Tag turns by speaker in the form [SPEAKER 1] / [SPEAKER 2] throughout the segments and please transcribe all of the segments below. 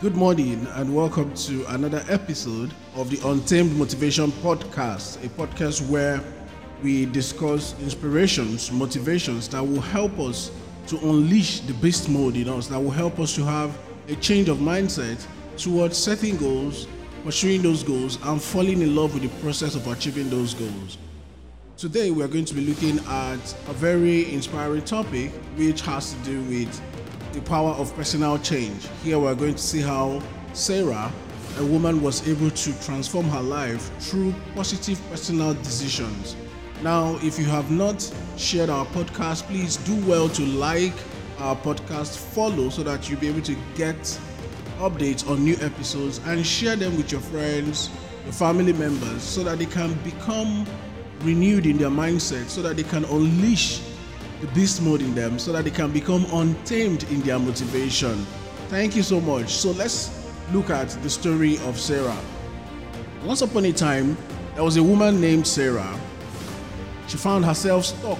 [SPEAKER 1] Good morning and welcome to another episode of the Untamed Motivation Podcast, a podcast where we discuss inspirations, motivations that will help us to unleash the beast mode in us, that will help us to have a change of mindset towards setting goals, pursuing those goals, and falling in love with the process of achieving those goals. Today, we are going to be looking at a very inspiring topic which has to do with the power of personal change. Here we are going to see how Sarah, a woman, was able to transform her life through positive personal decisions. Now, if you have not shared our podcast, please do well to like our podcast, follow so that you'll be able to get updates on new episodes and share them with your friends, your family members, so that they can become renewed in their mindset, so that they can unleash beast mode in them so that they can become untamed in their motivation. Thank you so much. So let's look at the story of Sarah. Once upon a time, there was a woman named Sarah. She found herself stuck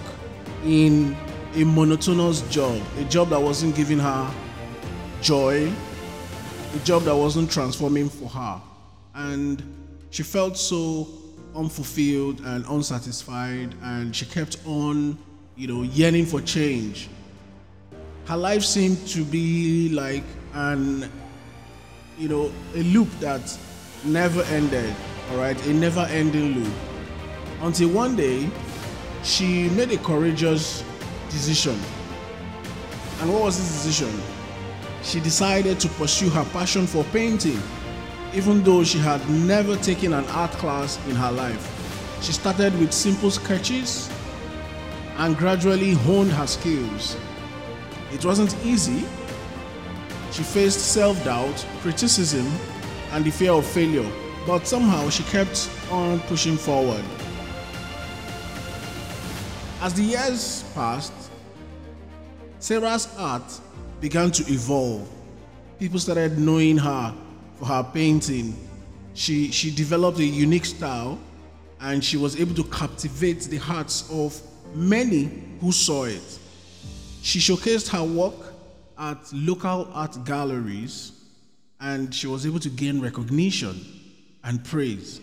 [SPEAKER 1] in a monotonous job, a job that wasn't giving her joy, a job that wasn't transforming for her. And she felt so unfulfilled and unsatisfied, and she kept on you know, yearning for change. Her life seemed to be like an, you know, a loop that never ended, all right, a never ending loop. Until one day, she made a courageous decision. And what was this decision? She decided to pursue her passion for painting, even though she had never taken an art class in her life. She started with simple sketches and gradually honed her skills. It wasn't easy. She faced self doubt, criticism, and the fear of failure, but somehow she kept on pushing forward. As the years passed, Sarah's art began to evolve. People started knowing her for her painting. She, she developed a unique style and she was able to captivate the hearts of many who saw it. She showcased her work at local art galleries and she was able to gain recognition and praise.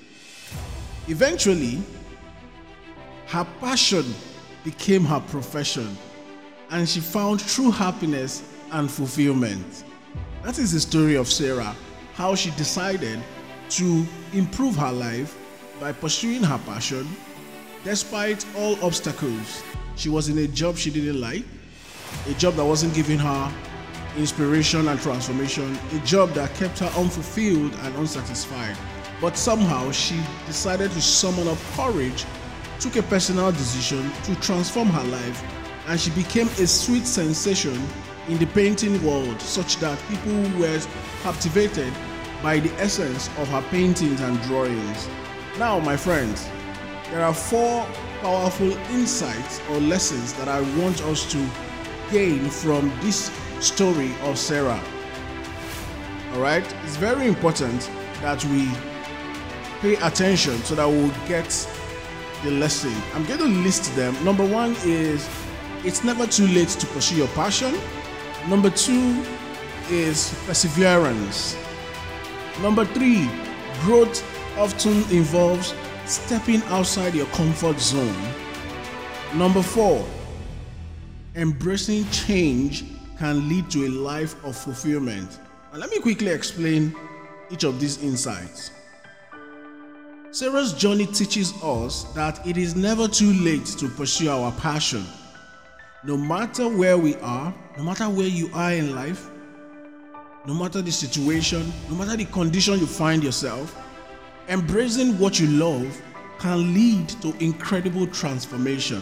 [SPEAKER 1] Eventually, her passion became her profession and she found true happiness and fulfillment. That is the story of Sarah, how she decided to improve her life by pursuing her passion Despite all obstacles, she was in a job she didn't like, a job that wasn't giving her inspiration and transformation, a job that kept her unfulfilled and unsatisfied. But somehow she decided to summon up courage, took a personal decision to transform her life, and she became a sweet sensation in the painting world, such that people were captivated by the essence of her paintings and drawings. Now, my friends, there are four powerful insights or lessons that I want us to gain from this story of Sarah. All right, it's very important that we pay attention so that we'll get the lesson. I'm going to list them. Number one is it's never too late to pursue your passion. Number two is perseverance. Number three, growth often involves stepping outside your comfort zone. Number four, embracing change can lead to a life of fulfillment. And let me quickly explain each of these insights. Sarah's journey teaches us that it is never too late to pursue our passion. No matter where we are, no matter where you are in life, no matter the situation, no matter the condition you find yourself, Embracing what you love can lead to incredible transformation.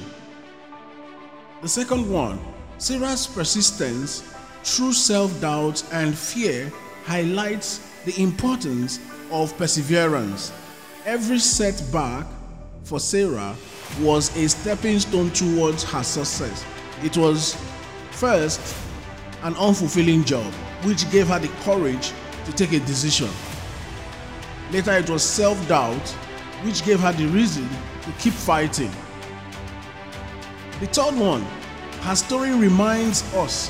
[SPEAKER 1] The second one, Sarah's persistence through self doubt and fear highlights the importance of perseverance. Every setback for Sarah was a stepping stone towards her success. It was first an unfulfilling job, which gave her the courage to take a decision. Later, it was self doubt, which gave her the reason to keep fighting. The third one, her story reminds us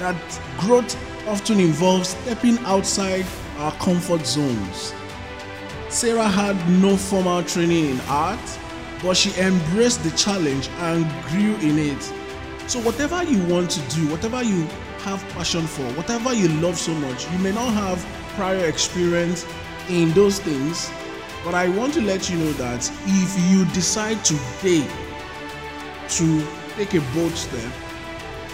[SPEAKER 1] that growth often involves stepping outside our comfort zones. Sarah had no formal training in art, but she embraced the challenge and grew in it. So, whatever you want to do, whatever you have passion for, whatever you love so much, you may not have prior experience in those things, but I want to let you know that if you decide today to take a bold step,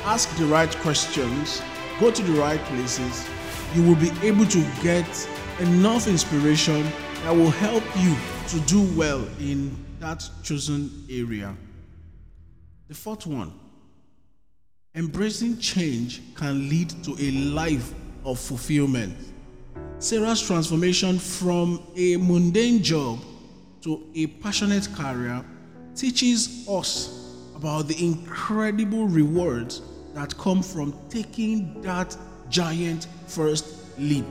[SPEAKER 1] ask the right questions, go to the right places, you will be able to get enough inspiration that will help you to do well in that chosen area. The fourth one embracing change can lead to a life of fulfillment. Sarah's transformation from a mundane job to a passionate career teaches us about the incredible rewards that come from taking that giant first leap.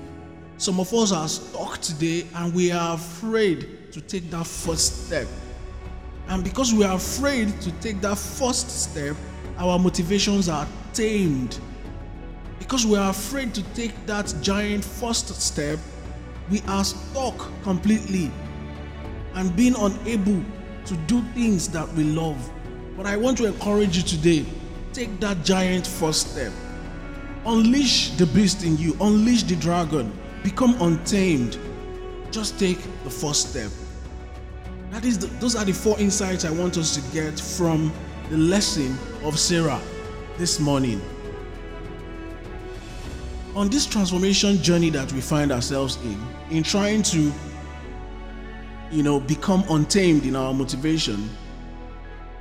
[SPEAKER 1] Some of us are stuck today and we are afraid to take that first step. And because we are afraid to take that first step, our motivations are tamed because we are afraid to take that giant first step, we are stuck completely and being unable to do things that we love. But I want to encourage you today take that giant first step. Unleash the beast in you, unleash the dragon, become untamed. Just take the first step. That is the, those are the four insights I want us to get from the lesson of Sarah this morning on this transformation journey that we find ourselves in, in trying to, you know, become untamed in our motivation,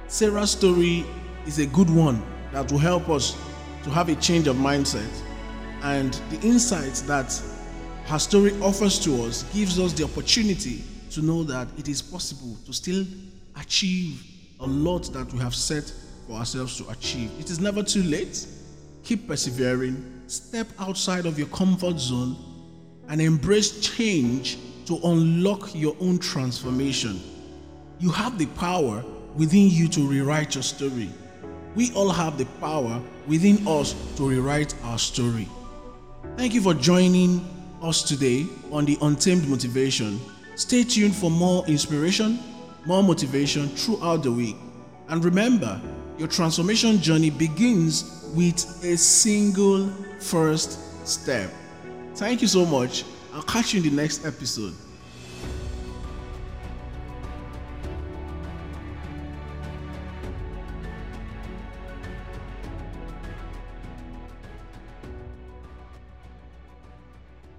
[SPEAKER 1] Sarah's story is a good one that will help us to have a change of mindset. And the insights that her story offers to us gives us the opportunity to know that it is possible to still achieve a lot that we have set for ourselves to achieve. It is never too late. Keep persevering step outside of your comfort zone and embrace change to unlock your own transformation. You have the power within you to rewrite your story. We all have the power within us to rewrite our story. Thank you for joining us today on the Untamed Motivation. Stay tuned for more inspiration, more motivation throughout the week. And remember, your transformation journey begins with a single first step. Thank you so much. I'll catch you in the next episode.